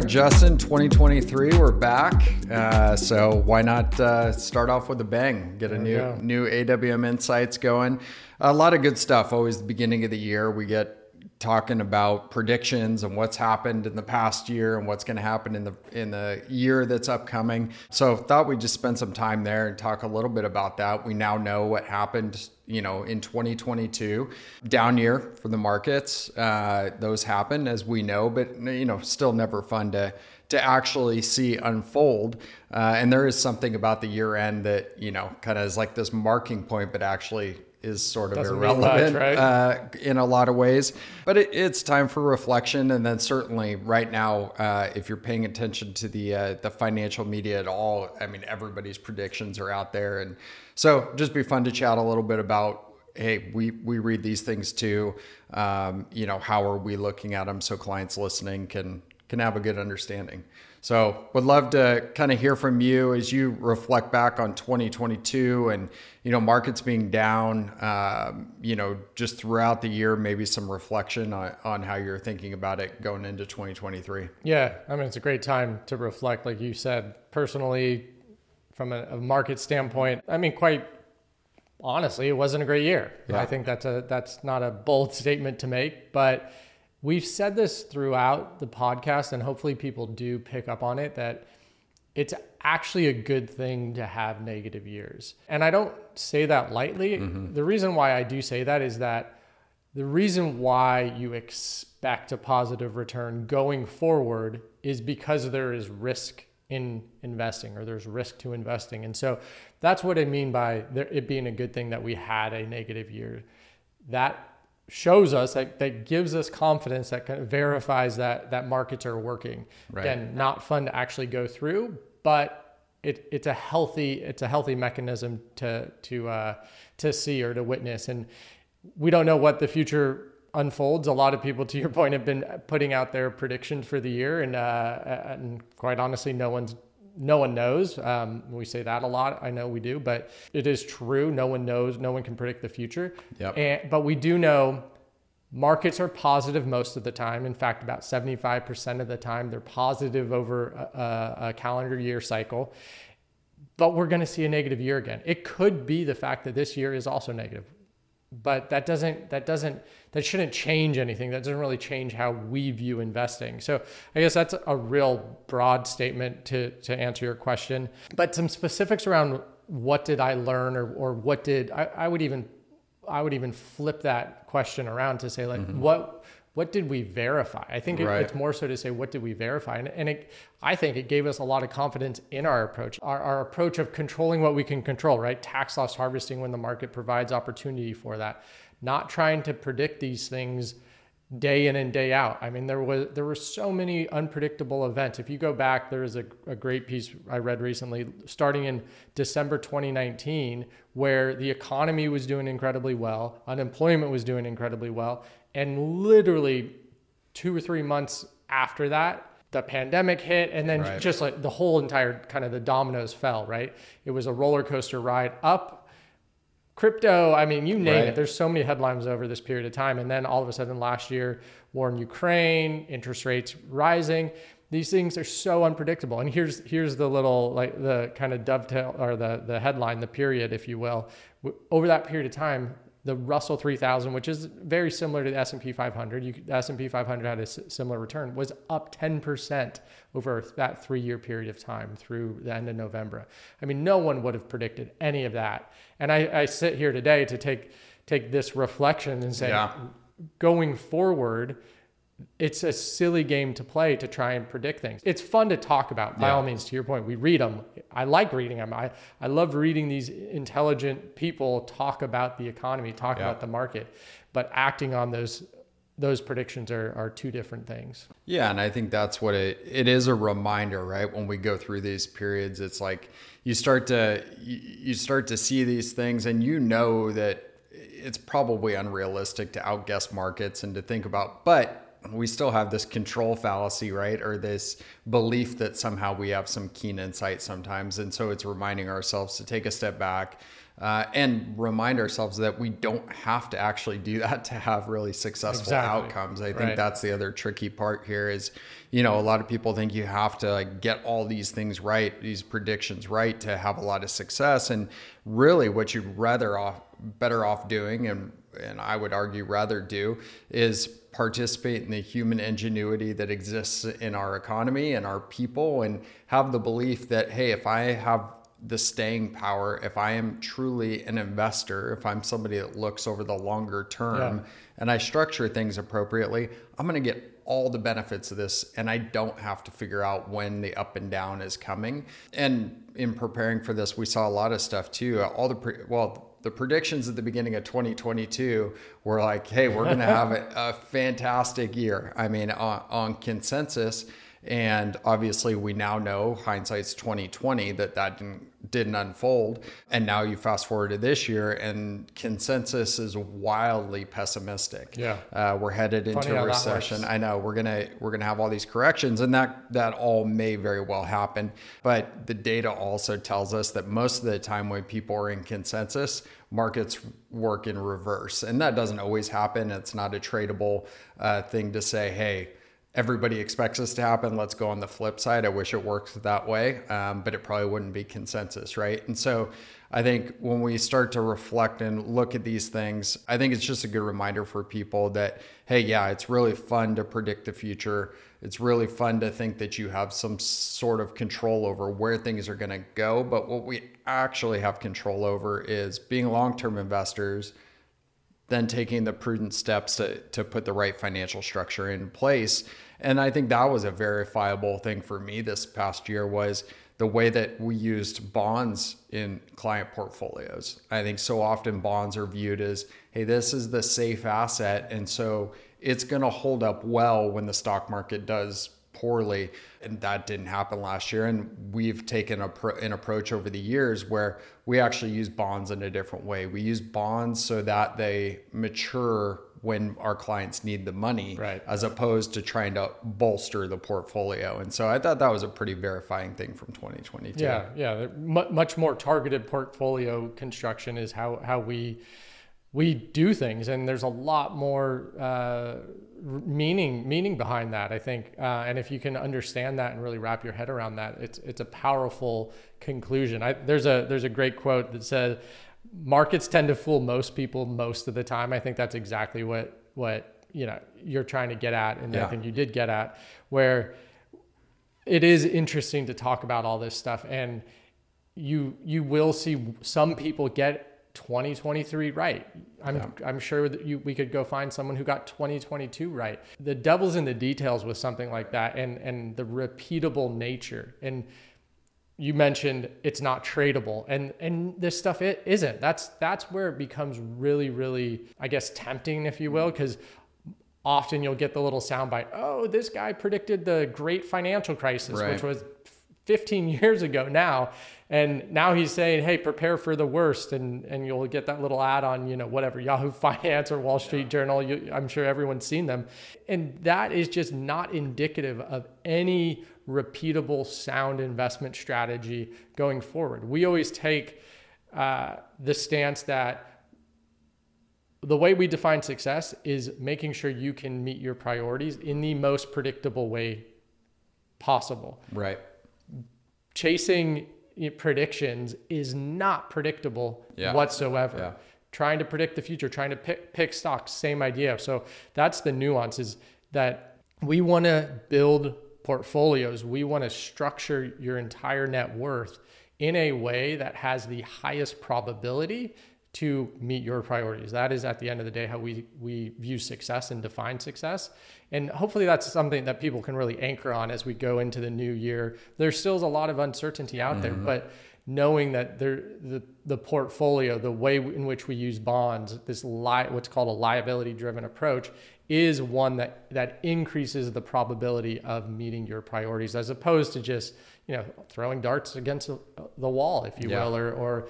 right, Justin, 2023, we're back. Uh, so why not uh, start off with a bang? Get a new new AWM insights going. A lot of good stuff. Always the beginning of the year, we get talking about predictions and what's happened in the past year and what's going to happen in the in the year that's upcoming. So thought we'd just spend some time there and talk a little bit about that. We now know what happened, you know, in 2022, down year for the markets. Uh, those happen as we know, but you know, still never fun to to actually see unfold. Uh, and there is something about the year end that you know kind of is like this marking point, but actually is sort of Doesn't mean much, irrelevant right? uh, in a lot of ways. But it, it's time for reflection, and then certainly right now, uh, if you're paying attention to the uh, the financial media at all, I mean everybody's predictions are out there, and so just be fun to chat a little bit about. Hey, we we read these things too. Um, you know, how are we looking at them so clients listening can can have a good understanding. So, would love to kind of hear from you as you reflect back on 2022 and you know markets being down. Um, you know, just throughout the year, maybe some reflection on, on how you're thinking about it going into 2023. Yeah, I mean, it's a great time to reflect, like you said, personally, from a, a market standpoint. I mean, quite honestly, it wasn't a great year. Yeah. I think that's a that's not a bold statement to make, but we've said this throughout the podcast, and hopefully people do pick up on it that it's actually a good thing to have negative years. And I don't say that lightly. Mm-hmm. The reason why I do say that is that the reason why you expect a positive return going forward is because there is risk in investing or there's risk to investing. And so that's what I mean by there, it being a good thing that we had a negative year. That shows us that, that gives us confidence that kind of verifies that that markets are working. Right. Again, not fun to actually go through, but it, it's a healthy it's a healthy mechanism to to uh, to see or to witness. And we don't know what the future unfolds. A lot of people, to your point, have been putting out their predictions for the year, and uh, and quite honestly, no one's no one knows. Um, we say that a lot. I know we do, but it is true. No one knows. No one can predict the future. Yep. And, but we do know markets are positive most of the time. In fact, about 75% of the time, they're positive over a, a, a calendar year cycle. But we're going to see a negative year again. It could be the fact that this year is also negative but that doesn't that doesn't that shouldn't change anything. That doesn't really change how we view investing. So i guess that's a real broad statement to to answer your question. But some specifics around what did i learn or or what did i, I would even i would even flip that question around to say like mm-hmm. what what did we verify? I think it, Right. it's more so to say what did we verify? And, and it, i think it gave us a lot of confidence in our approach. Our, our approach of controlling what we can control right? Tax loss harvesting when the market provides opportunity for that. Not trying to predict these things day in and day out. I mean there was there were so many unpredictable events. If you go back there was a, a great piece i read recently starting in december 2019 where the economy was doing incredibly well unemployment was doing incredibly well and literally two or three months after that the pandemic hit and then Right. just like the whole entire kind of the dominoes fell right? It was a roller coaster ride up crypto i mean you name Right. it there's so many headlines over this period of time. And then all of a sudden last year war in ukraine interest rates rising. These things are so unpredictable. And here's here's the little like the kind of dovetail or the the headline the period if you will. Over that period of time the Russell 3000, which is very similar to the S&P 500, you, the S&P 500 had a s- similar return, was up 10% over that three-year period of time through the end of November. I mean, no one would have predicted any of that. And I, I sit here today to take take this reflection and say, Yeah. going forward, it's a silly game to play to try and predict things. It's fun to talk about, by Yeah. all means, to your point. We read them. I like reading them. I, I love reading these intelligent people talk about the economy, talk Yeah. about the market, but acting on those those predictions are, are two different things. Yeah, and I think that's what it it is a reminder, right? When we go through these periods, it's like you start to you you start to see these things and you know that it's probably unrealistic to outguess markets and to think about but we still have this control fallacy, right? Or this belief that somehow we have some keen insight sometimes. And so it's reminding ourselves to take a step back uh, and remind ourselves that we don't have to actually do that to have really successful exactly. outcomes. I think right. that's the other tricky part here is, you know, a lot of people think you have to like, get all these things right, these predictions right to have a lot of success. And really what you'd rather off, better off doing and and I would argue rather do is participate in the human ingenuity that exists in our economy and our people and have the belief that hey if I have the staying power if I am truly an investor if I'm somebody that looks over the longer term yeah. and I structure things appropriately I'm going to get all the benefits of this and I don't have to figure out when the up and down is coming and in preparing for this we saw a lot of stuff too all the pre- well the predictions at the beginning of 2022 were like, hey, we're going to have a, a, fantastic year. I mean, on, on, consensus. And obviously, we now know hindsight's 2020 that that didn't didn't unfold. And now you fast forward to this year, and consensus is wildly pessimistic. Yeah, uh, we're headed Funny into a recession. I know we're gonna we're gonna have all these corrections, and that that all may very well happen. But the data also tells us that most of the time when people are in consensus, markets work in reverse, and that doesn't always happen. It's not a tradable uh, thing to say, hey everybody expects this to happen. Let's go on the flip side. I wish it worked that way, um, but it probably wouldn't be consensus, right? And so I think when we start to reflect and look at these things, I think it's just a good reminder for people that, hey, yeah, it's really fun to predict the future. It's really fun to think that you have some sort of control over where things are going to go. But what we actually have control over is being long term investors then taking the prudent steps to, to put the right financial structure in place. And i think that was a verifiable thing for me this past year was the way that we used bonds in client portfolios. I think so often bonds are viewed as hey this is the safe asset. And so it's going to hold up well when the stock market does poorly and that didn't happen last year. And we've taken a pro- an approach over the years where we actually use bonds in a different way. We use bonds so that they mature when our clients need the money right. as opposed to trying to bolster the portfolio. And so i thought that was a pretty verifying thing from 2022 yeah yeah. Much more targeted portfolio construction is how how we we do things and there's a lot more uh, meaning meaning behind that i think. Uh, and if you can understand that and really wrap your head around that it's it's a powerful conclusion. I, there's a there's a great quote that says markets tend to fool most people most of the time. I think that's exactly what what you know you're trying to get at and yeah. i think you did get at where it is interesting to talk about all this stuff and you you will see some people get 2023 right. I'm, yeah. I'm sure that you, we could go find someone who got 2022 right. The devil's in the details with something like that and, and the repeatable nature. And you mentioned it's not tradable and, and this stuff it isn't. That's, that's where it becomes really, really, I guess, tempting, if you will, because often you'll get the little soundbite. Oh, this guy predicted the great financial crisis, right. which was 15 years ago now and now he's saying hey prepare for the worst and and you'll get that little ad on you know whatever yahoo finance or wall street yeah. journal you, i'm sure everyone's seen them. And that is just not indicative of any repeatable sound investment strategy going forward. We always take uh, the stance that the way we define success is making sure you can meet your priorities in the most predictable way possible. Right chasing predictions is not predictable yeah. whatsoever. Yeah. Trying to predict the future, trying to pick, pick stocks, same idea. So that's the nuance is that we want to build portfolios. We want to structure your entire net worth in a way that has the highest probability to meet your priorities. That is at the end of the day how we we view success and define success. And hopefully that's something that people can really anchor on as we go into the new year. There's still a lot of uncertainty out mm-hmm. there, but knowing that there the the portfolio, the way in which we use bonds, this li- what's called a liability driven approach is one that that increases the probability of meeting your priorities as opposed to just, you know, throwing darts against the wall if you yeah. will or or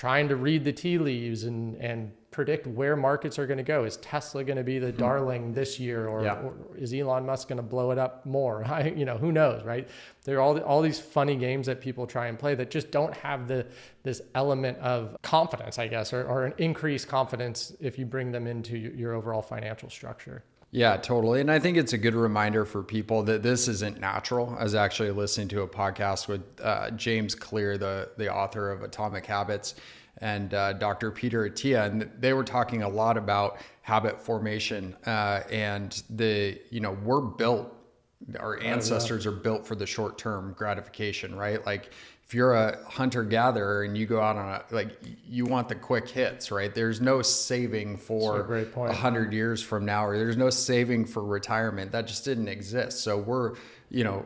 trying to read the tea leaves and and predict where markets are going to go. Is Tesla going to be the hmm. darling this year, or, yeah. or is Elon Musk going to blow it up more? I, you know, who knows, right? There are all all these funny games that people try and play that just don't have the this element of confidence, I guess, or, or an increased confidence if you bring them into your overall financial structure. Yeah, totally. And I think it's a good reminder for people that this isn't natural. I was actually listening to a podcast with uh, James Clear, the the author of Atomic Habits, and uh, Dr. Peter Attia, and they were talking a lot about habit formation uh, and the you know we're built. Our ancestors oh, yeah. are built for the short term gratification, right? Like if you're a hunter gatherer and you go out on a like you want the quick hits right? There's no saving for a hundred years from now or there's no saving for retirement. That just didn't exist. So we're you know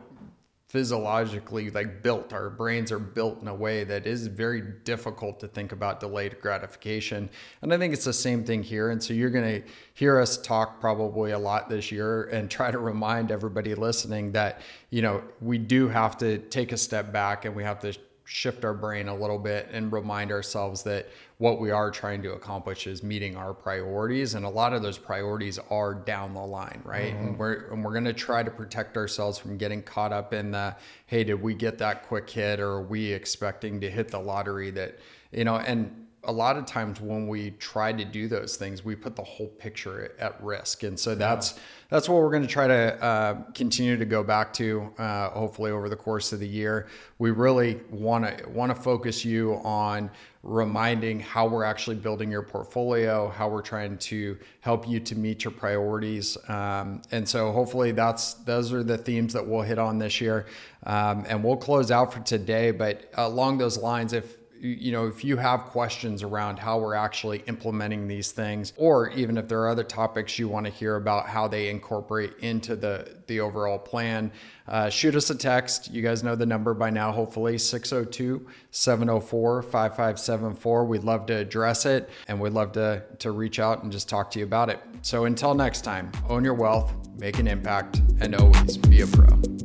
physiologically like built. Our brains are built in a way that is very difficult to think about delayed gratification. And i think it's the same thing here. And so you're going to hear us talk probably a lot this year and try to remind everybody listening that you know we do have to take a step back and we have to shift our brain a little bit and remind ourselves that what we are trying to accomplish is meeting our priorities and a lot of those priorities are down the line right mm-hmm. and we're and we're going to try to protect ourselves from getting caught up in the hey did we get that quick hit or are we expecting to hit the lottery that you know and a lot of times when we try to do those things, we put the whole picture at risk, and so that's that's what we're going to try to uh, continue to go back to. Uh, hopefully, over the course of the year, we really want to want to focus you on reminding how we're actually building your portfolio, how we're trying to help you to meet your priorities, um, and so hopefully that's those are the themes that we'll hit on this year, um, and we'll close out for today. But along those lines, if you know, if you have questions around how we're actually implementing these things, or even if there are other topics you want to hear about how they incorporate into the, the overall plan, uh, shoot us a text. You guys know the number by now, hopefully 602 704 5574. We'd love to address it and we'd love to, to reach out and just talk to you about it. So until next time, own your wealth, make an impact, and always be a pro.